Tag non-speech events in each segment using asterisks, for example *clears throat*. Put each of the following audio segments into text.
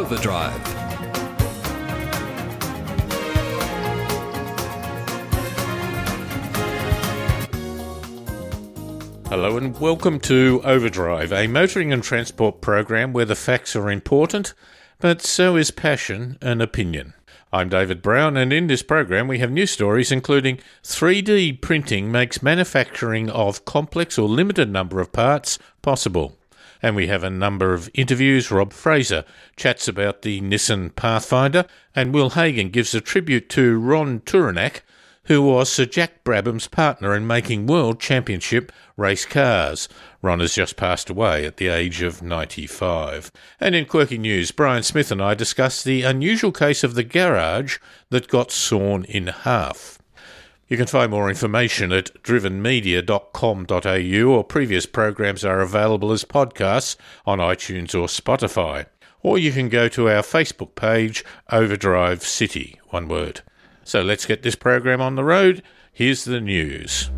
Overdrive. Hello and welcome to Overdrive, a motoring and transport program where the facts are important, but so is passion and opinion. I'm David Brown, and in this program we have news stories including 3D printing makes manufacturing of complex or limited number of parts possible. And we have a number of interviews. Rob Fraser chats about the Nissan Pathfinder, and Will Hagon gives a tribute to Ron Tauranac, who was Sir Jack Brabham's partner in making World Championship race cars. Ron has just passed away at the age of 95. And in quirky news, Brian Smith and I discuss the unusual case of the garage that got sawn in half. You can find more information at drivenmedia.com.au or previous programs are available as podcasts on iTunes or Spotify. Or you can go to our Facebook page, Overdrive City, one word. So let's get this program on the road. Here's the news.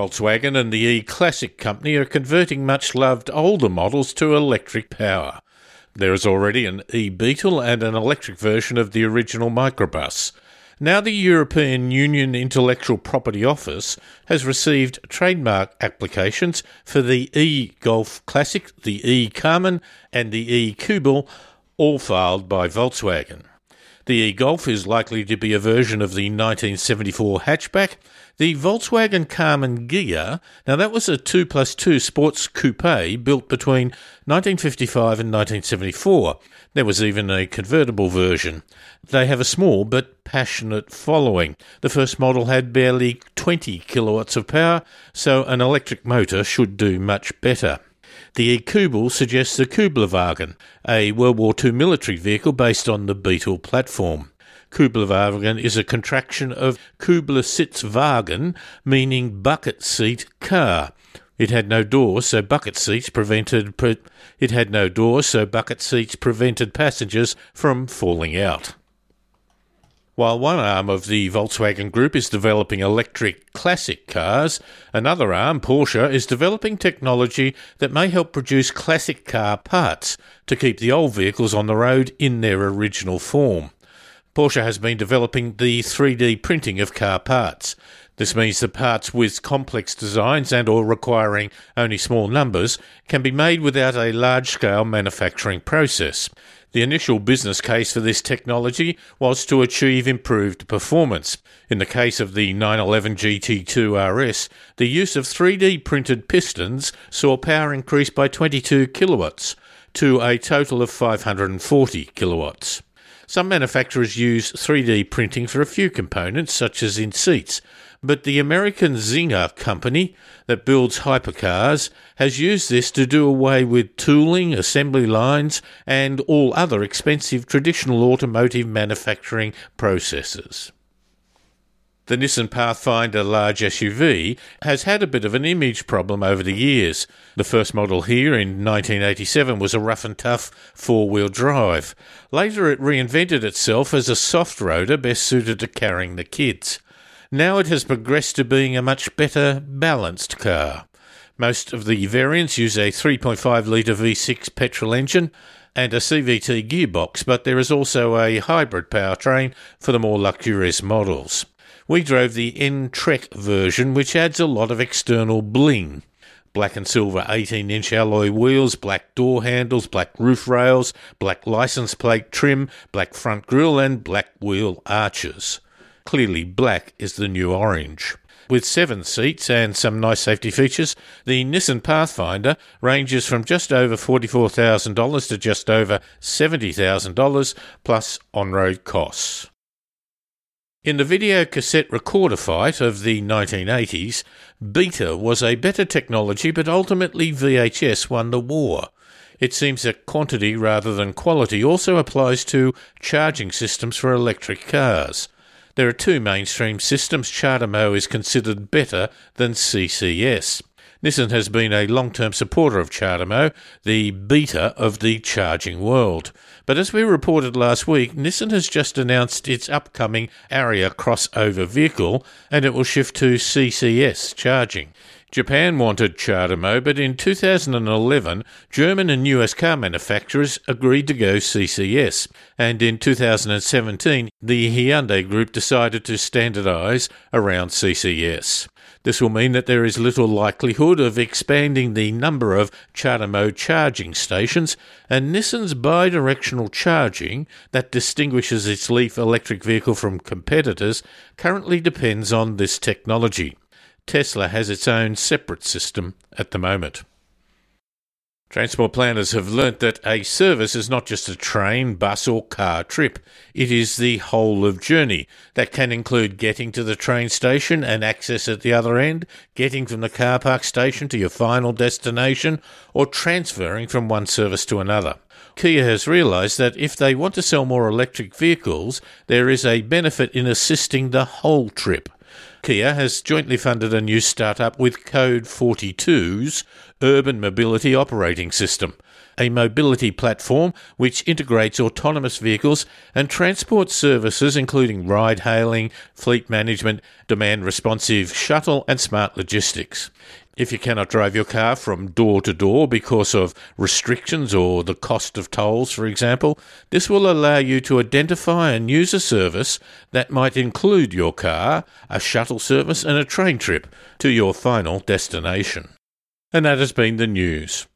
Volkswagen and the E Classic company are converting much loved older models to electric power. There is already an E Beetle and an electric version of the original microbus. Now, the European Union Intellectual Property Office has received trademark applications for the E Golf Classic, the E Karmann, and the E Kubel, all filed by Volkswagen. The e Golf is likely to be a version of the 1974 hatchback. The Volkswagen Karmann Ghia, now that was a 2 plus 2 sports coupe built between 1955 and 1974. There was even a convertible version. They have a small but passionate following. The first model had barely 20 kilowatts of power, so an electric motor should do much better. The E-Kubel suggests the Kubelwagen, a World War II military vehicle based on the Beetle platform. Kubelwagen is a contraction of Kubelsitzwagen, meaning bucket seat car. It had no door, so bucket seats prevented pre- it had no doors, so bucket seats prevented passengers from falling out. While one arm of the Volkswagen Group is developing electric classic cars, another arm, Porsche, is developing technology that may help produce classic car parts to keep the old vehicles on the road in their original form. Porsche has been developing the 3D printing of car parts. This means the parts with complex designs and or requiring only small numbers can be made without a large-scale manufacturing process. The initial business case for this technology was to achieve improved performance. In the case of the 911 GT2 RS, the use of 3D printed pistons saw power increase by 22 kilowatts to a total of 540 kilowatts. Some manufacturers use 3D printing for a few components, such as in seats, but the American Czinger company that builds hypercars has used this to do away with tooling, assembly lines, and all other expensive traditional automotive manufacturing processes. The Nissan Pathfinder large SUV has had a bit of an image problem over the years. The first model here in 1987 was a rough and tough four wheel drive. Later it reinvented itself as a soft roader best suited to carrying the kids. Now it has progressed to being a much better balanced car. Most of the variants use a 3.5 litre V6 petrol engine and a CVT gearbox, but there is also a hybrid powertrain for the more luxurious models. We drove the N-Trek version, which adds a lot of external bling. Black and silver 18 inch alloy wheels, black door handles, black roof rails, black license plate trim, black front grille, and black wheel arches. Clearly, black is the new orange. With seven seats and some nice safety features, the Nissan Pathfinder ranges from just over $44,000 to just over $70,000 plus on road costs. In the video cassette recorder fight of the 1980s, Beta was a better technology, but ultimately VHS won the war. It seems that quantity rather than quality also applies to charging systems for electric cars. There are two mainstream systems. CHAdeMO is considered better than CCS. Nissan has been a long term supporter of CHAdeMO, the beta of the charging world. But as we reported last week, Nissan has just announced its upcoming Ariya crossover vehicle and it will shift to CCS charging. Japan wanted CHAdeMO, but in 2011, German and US car manufacturers agreed to go CCS, and in 2017, the Hyundai Group decided to standardise around CCS. This will mean that there is little likelihood of expanding the number of CHAdeMO charging stations, and Nissan's bidirectional charging, that distinguishes its Leaf electric vehicle from competitors, currently depends on this technology. Tesla has its own separate system at the moment. Transport planners have learnt that a service is not just a train, bus, or car trip. It is the whole of journey. That can include getting to the train station and access at the other end, getting from the car park station to your final destination, or transferring from one service to another. Kia has realised that if they want to sell more electric vehicles, there is a benefit in assisting the whole trip. Kia has jointly funded a new startup with Code 42's Urban Mobility Operating System, a mobility platform which integrates autonomous vehicles and transport services including ride hailing, fleet management, demand responsive shuttle, and smart logistics. If you cannot drive your car from door to door because of restrictions or the cost of tolls, for example, this will allow you to identify and use a service that might include your car, a shuttle service, and a train trip to your final destination. And that has been the news.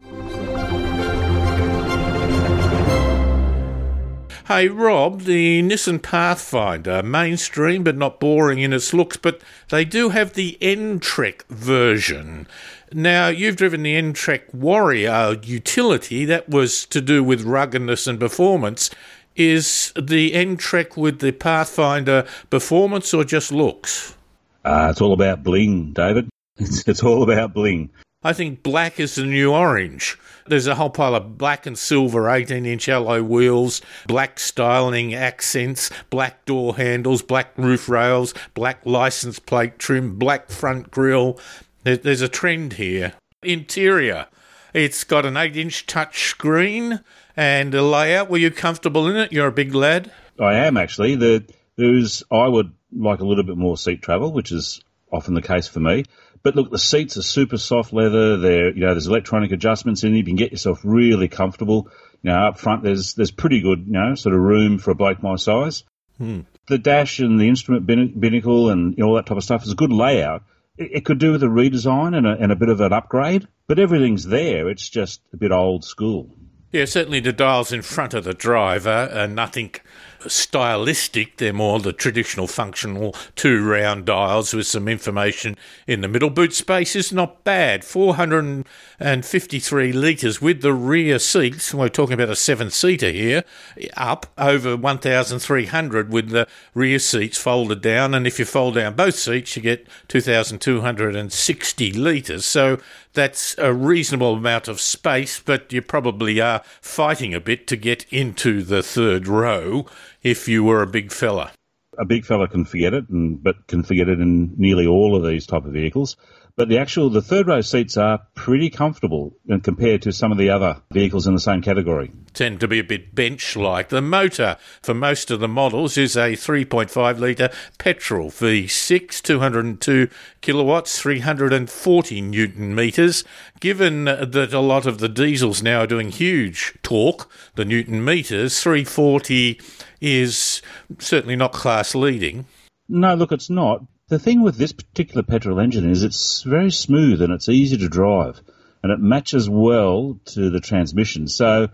Hey Rob, the Nissan Pathfinder, mainstream but not boring in its looks, but they do have the N-Trek version. Now, you've driven the N-Trek Warrior utility, that was to do with ruggedness and performance. Is the N-Trek with the Pathfinder performance or just looks? Uh, it's all about bling, David. *laughs* It's, it's all about bling. I think black is the new orange. There's a whole pile of black and silver 18 inch alloy wheels, black styling accents, black door handles, black roof rails, black license plate trim, black front grille. There's a trend here. Interior. It's got an 8 inch touch screen and a layout. Were you comfortable in it? You're a big lad. I am actually. The, there's I would like a little bit more seat travel, which is often the case for me. But look, the seats are super soft leather. There, you know, there's electronic adjustments in. You can get yourself really comfortable. You know, up front there's there's pretty good, you know, sort of room for a bloke my size. Hmm. The dash and the instrument binnacle and you know, all that type of stuff is a good layout. It, it could do with a redesign and a, and a bit of an upgrade, but everything's there. It's just a bit old school. Yeah, certainly the dials in front of the driver are nothing stylistic. They're more the traditional functional two round dials with some information in the middle. Boot space is not bad. 453 litres with the rear seats. We're talking about a seven seater here. Up over 1,300 with the rear seats folded down. And if you fold down both seats, you get 2,260 litres. So that's a reasonable amount of space, but you probably are fighting a bit to get into the third row if you were a big fella. A big fella can forget it, and, but can forget it in nearly all of these type of vehicles. But the actual, the third row seats are pretty comfortable compared to some of the other vehicles in the same category. Tend to be a bit bench like. The motor for most of the models is a 3.5 litre petrol V6, 202 kilowatts, 340 newton metres. Given that a lot of the diesels now are doing huge torque, the newton metres, 340 is certainly not class leading. No, look, it's not. The thing with this particular petrol engine is it's very smooth and it's easy to drive and it matches well to the transmission. So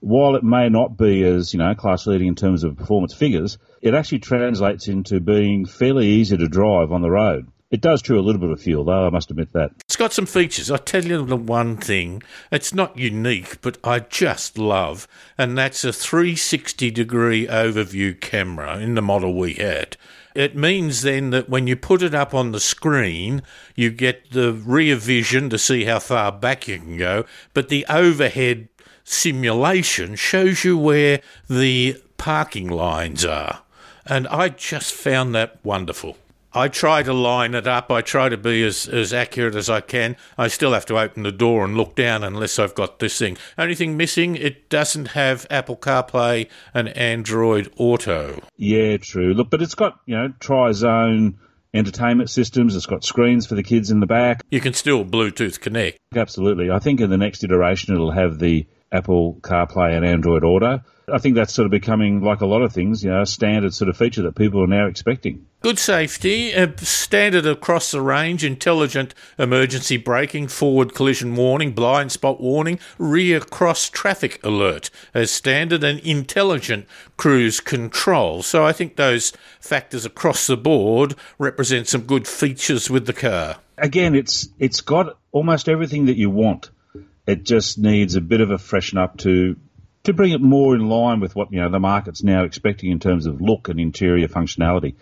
while it may not be as, you know, class leading in terms of performance figures, it actually translates into being fairly easy to drive on the road. It does chew a little bit of fuel, though, I must admit that. It's got some features. I tell you the one thing, it's not unique, but I just love, and that's a 360 degree overview camera in the model we had. It means then that when you put it up on the screen, you get the rear vision to see how far back you can go, but the overhead simulation shows you where the parking lines are. And I just found that wonderful. I try to line it up. I try to be as, as accurate as I can. I still have to open the door and look down unless I've got this thing. Only thing missing, it doesn't have Apple CarPlay and Android Auto. Yeah, true. Look, but it's got, you know, tri-zone entertainment systems. It's got screens for the kids in the back. You can still Bluetooth connect. Absolutely. I think in the next iteration it'll have the Apple CarPlay and Android Auto. I think that's sort of becoming, like a lot of things, you know, a standard sort of feature that people are now expecting. Good safety, standard across the range, intelligent emergency braking, forward collision warning, blind spot warning, rear cross traffic alert as standard, and intelligent cruise control. So I think those factors across the board represent some good features with the car. Again, it's it's got almost everything that you want. It just needs a bit of a freshen up to to bring it more in line with what you know the market's now expecting in terms of look and interior functionality.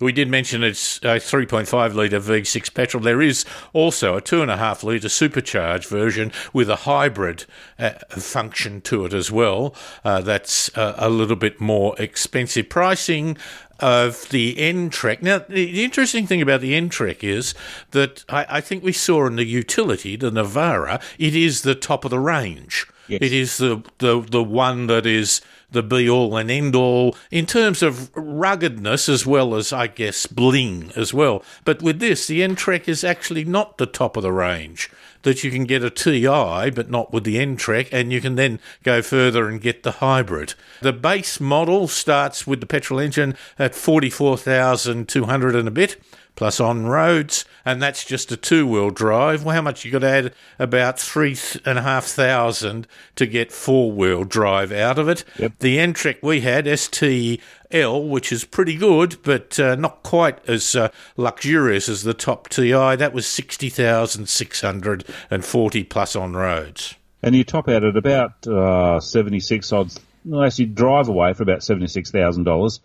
We did mention it's a 3.5 litre V6 petrol. There is also a 2.5 litre supercharged version with a hybrid uh, function to it as well. Uh, that's uh, a little bit more expensive. Pricing of the N-Trek. Now, the interesting thing about the N-Trek is that I, I think we saw in the utility, the Navara, it is the top of the range. Yes. It is the, the the one that is the be all and end all in terms of ruggedness as well as I guess bling as well. But with this, the N-Trek is actually not the top of the range. That you can get a TI, but not with the N-Trek, and you can then go further and get the hybrid. The base model starts with the petrol engine at forty four thousand two hundred and a bit plus on roads, and that's just a two wheel drive. Well, how much you got to add? About three and a half thousand to get four wheel drive out of it. Yep. The N-Trek we had STL, which is pretty good, but uh, not quite as uh, luxurious as the top TI. That was sixty thousand six hundred and forty plus on roads. And you top out at about uh, seventy six odds. Well, actually, drive away for about seventy six thousand dollars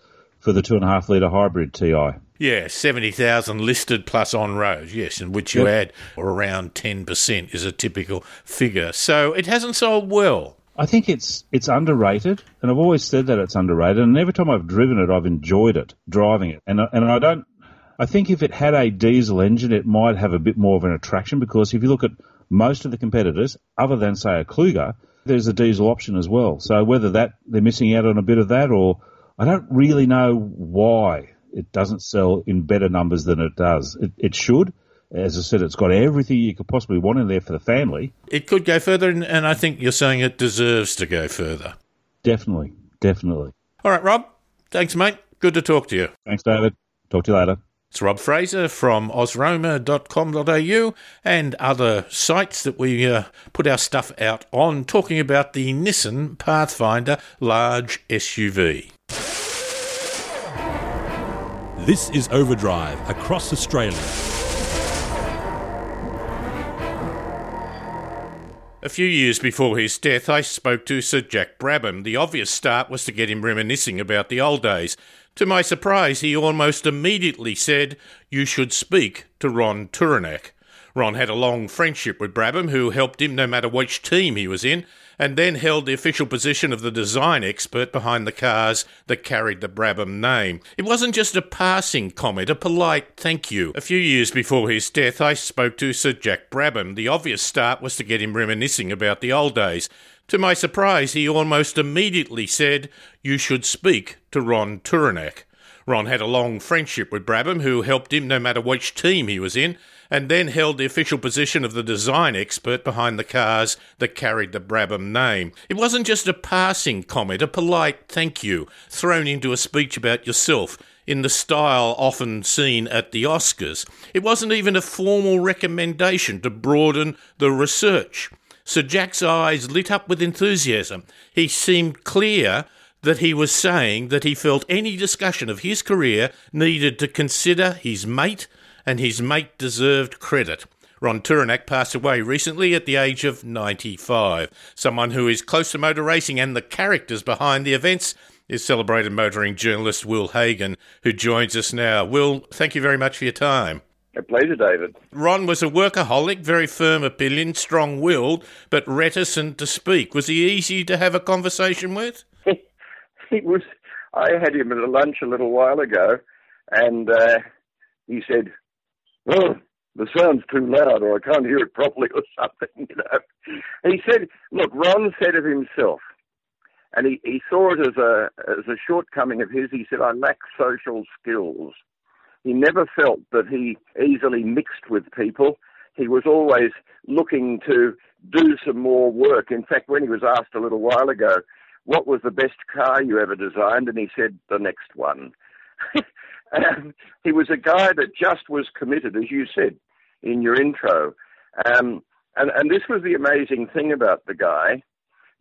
for the two and a half litre hybrid TI. Yeah, 70,000 listed plus on road, yes, in which you yep. add around 10% is a typical figure. So it hasn't sold well. I think it's it's underrated, and I've always said that it's underrated. And every time I've driven it, I've enjoyed it driving it. And and I don't. I think if it had a diesel engine, it might have a bit more of an attraction because if you look at most of the competitors, other than say a Kluger, there's a diesel option as well. So whether that they're missing out on a bit of that, or I don't really know why it doesn't sell in better numbers than it does. It, it should. As I said, it's got everything you could possibly want in there for the family. It could go further, and, and I think you're saying it deserves to go further. Definitely, definitely. All right, Rob. Thanks, mate. Good to talk to you. Thanks, David. Talk to you later. It's Rob Fraser from osroma.com.au and other sites that we uh, put our stuff out on, talking about the Nissan Pathfinder large SUV. This is Overdrive across Australia. A few years before his death, I spoke to Sir Jack Brabham. The obvious start was to get him reminiscing about the old days. To my surprise, he almost immediately said, You should speak to Ron Tauranac. Ron had a long friendship with Brabham, who helped him no matter which team he was in, and then held the official position of the design expert behind the cars that carried the Brabham name. It wasn't just a passing comment, a polite thank you. A few years before his death, I spoke to Sir Jack Brabham. The obvious start was to get him reminiscing about the old days. To my surprise, he almost immediately said, You should speak to Ron Tauranac. Ron had a long friendship with Brabham, who helped him no matter which team he was in, and then held the official position of the design expert behind the cars that carried the Brabham name. It wasn't just a passing comment, a polite thank you thrown into a speech about yourself in the style often seen at the Oscars. It wasn't even a formal recommendation to broaden the research. Sir Jack's eyes lit up with enthusiasm. He seemed clear that he was saying that he felt any discussion of his career needed to consider his mate and his mate deserved credit. Ron Tauranac passed away recently at the age of 95. Someone who is close to motor racing and the characters behind the events is celebrated motoring journalist Will Hagon, who joins us now. Will, thank you very much for your time. A pleasure, David. Ron was a workaholic, very firm opinion, strong willed, but reticent to speak. Was he easy to have a conversation with? He was. I had him at a lunch a little while ago, and uh, he said, "Oh, the sound's too loud, or I can't hear it properly, or something." You know, he said, "Look, Ron said of himself." And he, he saw it as a as a shortcoming of his. He said, "I lack social skills." He never felt that he easily mixed with people. He was always looking to do some more work. In fact, when he was asked a little while ago, what was the best car you ever designed? And he said, the next one. *laughs* and he was a guy that just was committed, as you said in your intro. Um, and, and this was the amazing thing about the guy,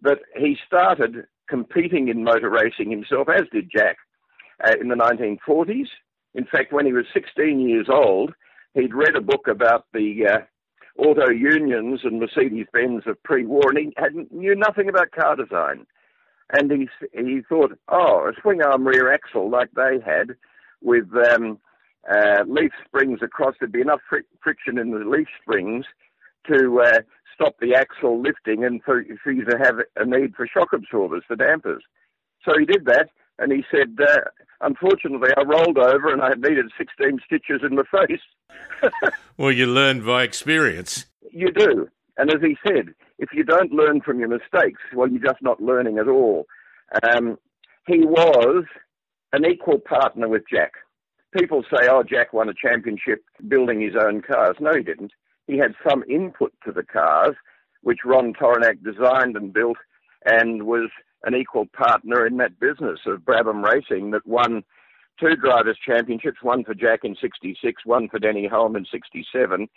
that he started competing in motor racing himself, as did Jack, uh, in the 1940s. In fact, when he was 16 years old, he'd read a book about the uh, auto unions and Mercedes Benz of pre-war, and he had, knew nothing about car design. And he he thought, oh, a swing arm rear axle like they had, with um, uh, leaf springs across, there'd be enough fr- friction in the leaf springs to uh, stop the axle lifting, and for, for you to have a need for shock absorbers for dampers. So he did that, and he said, uh, unfortunately, I rolled over and I needed 16 stitches in the face. *laughs* well, you learn by experience. You do. And as he said, if you don't learn from your mistakes, well, you're just not learning at all. Um, he was an equal partner with Jack. People say, oh, Jack won a championship building his own cars. No, he didn't. He had some input to the cars, which Ron Tauranac designed and built, and was an equal partner in that business of Brabham Racing that won two drivers' championships, one for Jack in 66, one for Denny Hulme in 67,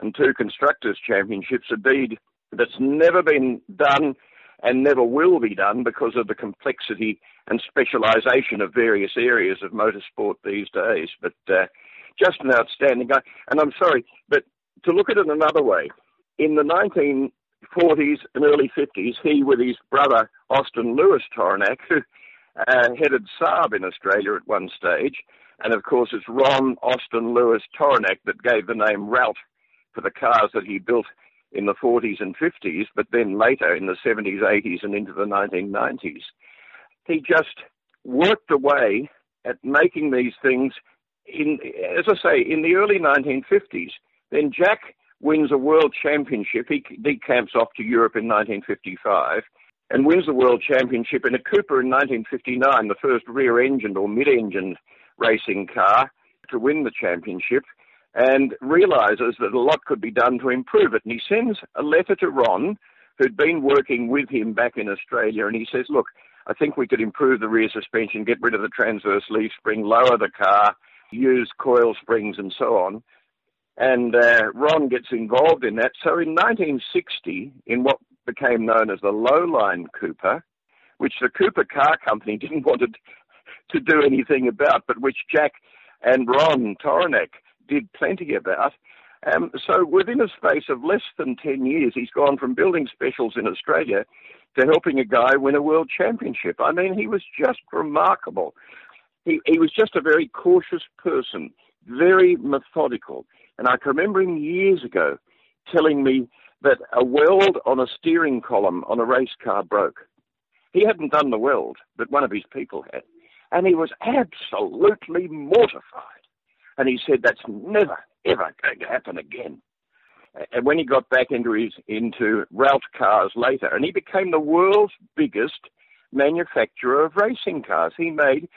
and two constructors' championships, a deed that's never been done and never will be done because of the complexity and specialisation of various areas of motorsport these days. But uh, just an outstanding guy. And I'm sorry, but to look at it another way, in the 1940s and early 50s, he with his brother Austin Lewis Tauranac, who uh, headed Saab in Australia at one stage. And of course, it's Ron Austin Lewis Tauranac that gave the name Ralt for the cars that he built in the 40s and 50s, but then later in the 70s, 80s, and into the 1990s. He just worked away at making these things in, as I say, in the early 1950s. Then Jack wins a world championship. He decamps off to Europe in 1955 and wins the world championship in a Cooper in 1959, the first rear engined or mid engined racing car to win the championship, and realizes that a lot could be done to improve it. And he sends a letter to Ron, who'd been working with him back in Australia, and he says, Look, I think we could improve the rear suspension, get rid of the transverse leaf spring, lower the car, use coil springs, and so on. And uh, Ron gets involved in that. So in 1960, in what became known as the Lowline Cooper, which the Cooper Car Company *laughs* didn't want to, to do anything about, but which Jack and Ron Tauranac did plenty about. Um, so within a space of less than 10 years, he's gone from building specials in Australia to helping a guy win a world championship. I mean, he was just remarkable. He, he was just a very cautious person, very methodical. And I can remember him years ago telling me that a weld on a steering column on a race car broke. He hadn't done the weld, but one of his people had. And he was absolutely mortified. And he said, that's never, ever going to happen again. And when he got back into his into Ralt cars later, and he became the world's biggest manufacturer of racing cars. He made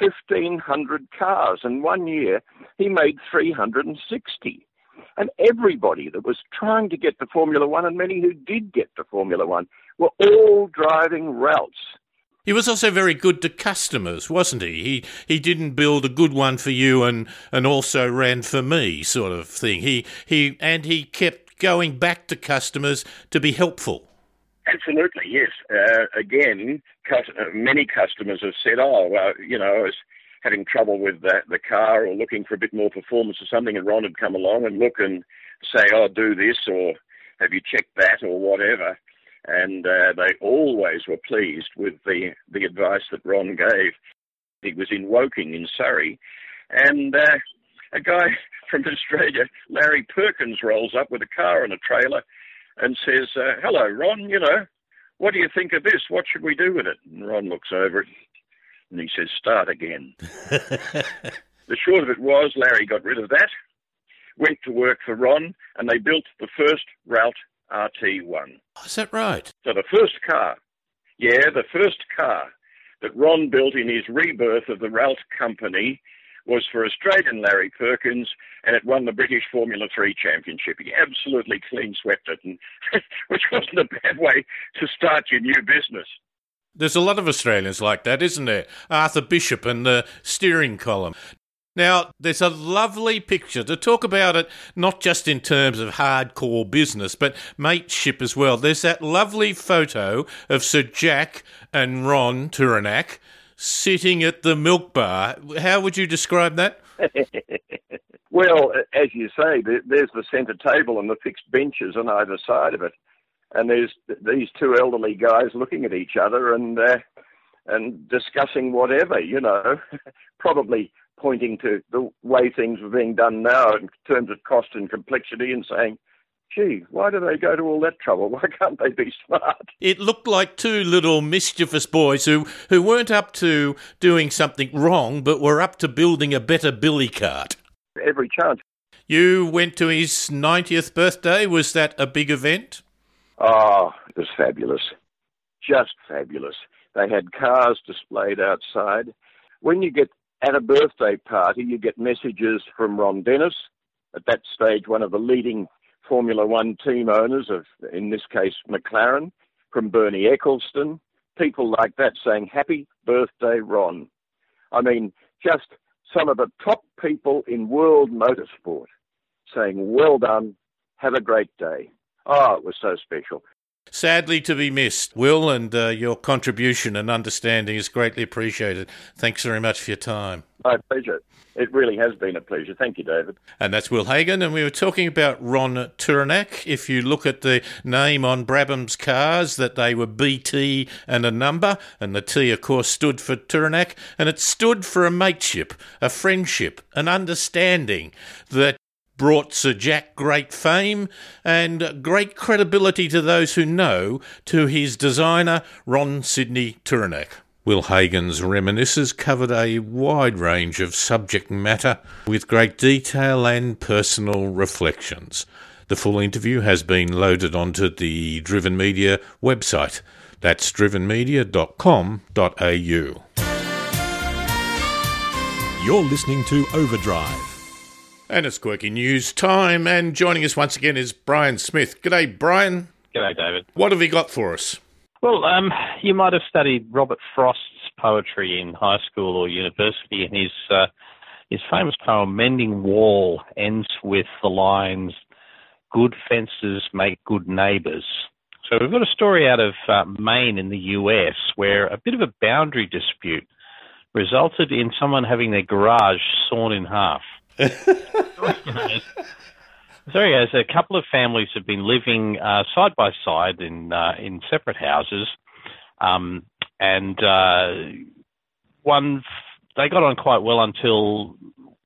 1,500 cars, and one year he made 360. And everybody that was trying to get to Formula One, and many who did get to Formula One, were all driving Ralts. He was also very good to customers, wasn't he? He he didn't build a good one for you and, and also ran for me, sort of thing. He he and he kept going back to customers to be helpful. Absolutely, yes. Uh, again, uh, many customers have said, "Oh, you know, I was having trouble with the, the car or looking for a bit more performance or something," and Ron would come along and look and say, "Oh, do this," or "Have you checked that?" or whatever. And uh, they always were pleased with the the advice that Ron gave. He was in Woking in Surrey, and uh, a guy *laughs* from Australia, Larry Perkins, rolls up with a car and a trailer and says, uh, Hello, Ron, you know, what do you think of this? What should we do with it? And Ron looks over it and he says, Start again. *laughs* the short of it was Larry got rid of that, went to work for Ron, and they built the first Ralt RT1. Oh, is that right? So the first car, yeah, the first car that Ron built in his rebirth of the Ralt company was for Australian Larry Perkins, and it won the British Formula 3 Championship. He absolutely clean swept it, and *laughs* which wasn't a bad way to start your new business. There's a lot of Australians like that, isn't there? Arthur Bishop and the steering column. Now, there's a lovely picture to talk about it, not just in terms of hardcore business, but mateship as well. There's that lovely photo of Sir Jack and Ron Tauranac sitting at the milk bar. How would you describe that? *laughs* well, as you say, there's the centre table and the fixed benches on either side of it. And there's these two elderly guys looking at each other and uh, and discussing whatever, you know, *laughs* probably pointing to the way things were being done now in terms of cost and complexity and saying, gee, why do they go to all that trouble? *laughs* Why can't they be smart? It looked like two little mischievous boys who, who weren't up to doing something wrong, but were up to building a better billy cart. Every chance. You went to his 90th birthday. Was that a big event? Oh, it was fabulous. Just fabulous. They had cars displayed outside. When you get at a birthday party, you get messages from Ron Dennis, at that stage one of the leading Formula One team owners of, in this case, McLaren, from Bernie Ecclestone, people like that saying, Happy birthday, Ron. I mean, just some of the top people in world motorsport saying, Well done, have a great day. Oh, it was so special. Sadly to be missed. Will, and uh, your contribution and understanding is greatly appreciated. Thanks very much for your time. My pleasure. It really has been a pleasure. Thank you, David. And that's Will Hagon, and we were talking about Ron Tauranac. If you look at the name on Brabham's cars, that they were BT and a number, and the T, of course, stood for Tauranac, and it stood for a mateship, a friendship, an understanding that brought Sir Jack great fame and great credibility to those who know to his designer, Ron Sidney Tauranac. Will Hagon's reminiscences covered a wide range of subject matter with great detail and personal reflections. The full interview has been loaded onto the Driven Media website. That's drivenmedia.com.au. You're listening to Overdrive. And it's quirky news time, and joining us once again is Brian Smith. G'day, Brian. G'day, David. What have you got for us? Well, um, you might have studied Robert Frost's poetry in high school or university, and his uh, his famous poem "Mending Wall" ends with the lines, "Good fences make good neighbours." So we've got a story out of uh, Maine in the US where a bit of a boundary dispute resulted in someone having their garage sawn in half. Sorry, as a couple of families have been living uh, side by side in uh, in separate houses, um, and uh, one they got on quite well until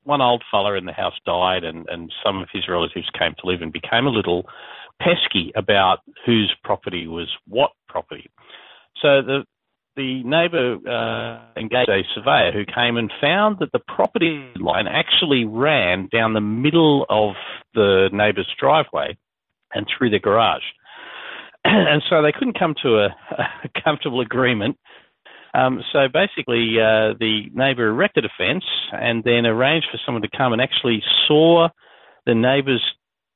one old fella in the house died, and and some of his relatives came to live and became a little pesky about whose property was what property. So the the neighbour uh, engaged a surveyor who came and found that the property line actually ran down the middle of the neighbour's driveway and through the garage. *clears throat* and so they couldn't come to a, *laughs* a comfortable agreement. Um, so basically, uh, the neighbour erected a fence and then arranged for someone to come and actually saw the neighbour's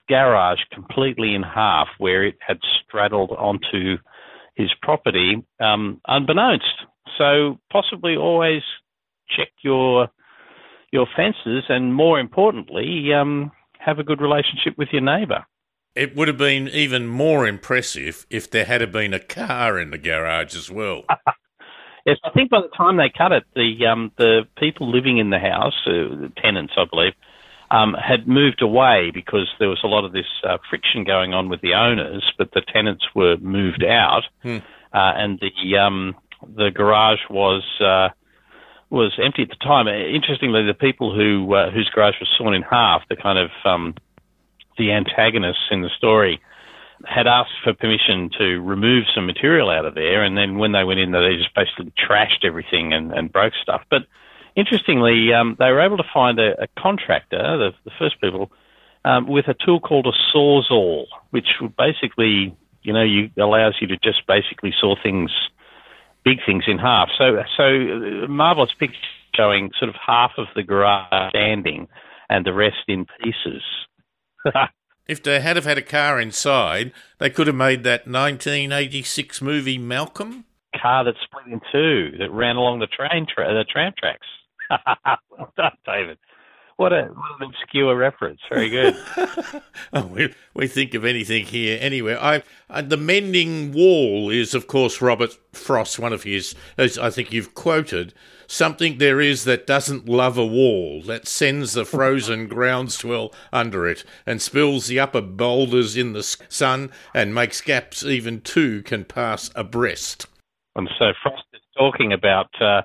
garage completely in half where it had straddled onto his property um, unbeknownst. So possibly always check your your fences, and more importantly, um, have a good relationship with your neighbour. It would have been even more impressive if there had been a car in the garage as well. *laughs* yes, I think by the time they cut it, the um, the people living in the house, uh, the tenants, I believe, um, had moved away because there was a lot of this uh, friction going on with the owners, but the tenants were moved out, hmm. uh, and the um, the garage was uh, was empty at the time. Interestingly, the people who uh, whose garage was sawn in half, the kind of um, the antagonists in the story, had asked for permission to remove some material out of there, and then when they went in, they just basically trashed everything and, and broke stuff. But interestingly, um, they were able to find a, a contractor, the, the, first people, um, with a tool called a sawzall, which basically, you know, you, allows you to just basically saw things, big things in half. So, so uh, marvelous picture showing sort of half of the garage standing and the rest in pieces. *laughs* if they had have had a car inside, they could have made that 1986 movie Malcolm car that split in two that ran along the train tra- the tram tracks. *laughs* well done, David. What a what an obscure reference. Very good. *laughs* oh, we, we think of anything here. Anyway, I, uh, the mending wall is, of course, Robert Frost. One of his, as I think you've quoted, something there is that doesn't love a wall that sends the frozen *laughs* groundswell under it and spills the upper boulders in the sun and makes gaps even two can pass abreast. And so Frost is talking about. Uh,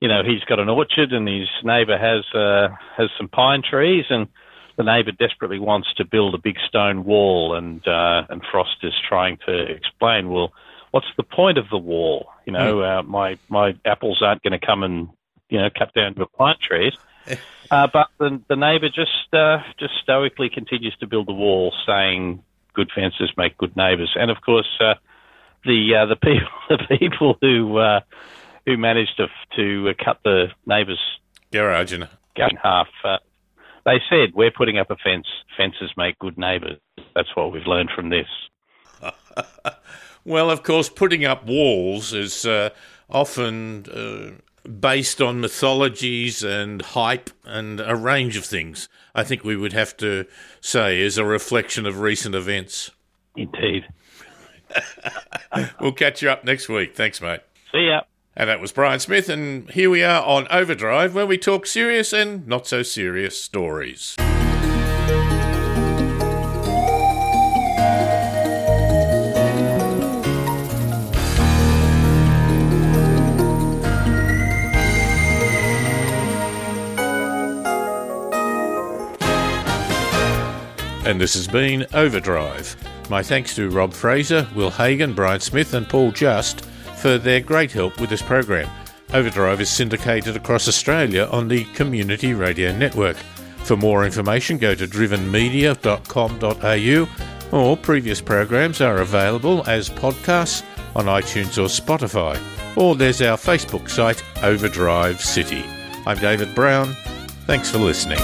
you know, he's got an orchard and his neighbour has uh, has some pine trees, and the neighbour desperately wants to build a big stone wall, and uh, and Frost is trying to explain, well, what's the point of the wall? You know, mm. uh, my my apples aren't going to come and you know cut down the pine trees. *laughs* Uh, but the, the neighbour just uh, just stoically continues to build the wall, saying, "Good fences make good neighbours." And of course, uh, the uh, the *laughs* people the people who uh, who managed to to uh, cut the neighbour's garage in, in half. Uh, they said, "We're putting up a fence. Fences make good neighbours. That's what we've learned from this. *laughs* well, of course, putting up walls is uh, often uh, based on mythologies and hype and a range of things. I think we would have to say is a reflection of recent events. Indeed. *laughs* we'll catch you up next week. Thanks, mate. See ya. And that was Brian Smith, and here we are on Overdrive, where we talk serious and not so serious stories. And this has been Overdrive. My thanks to Rob Fraser, Will Hagon, Brian Smith, and Paul Just for their great help with this program. Overdrive is syndicated across Australia on the Community Radio Network. For more information, go to drivenmedia.com.au or previous programs are available as podcasts on iTunes or Spotify. Or there's our Facebook site, Overdrive City. I'm David Brown. Thanks for listening.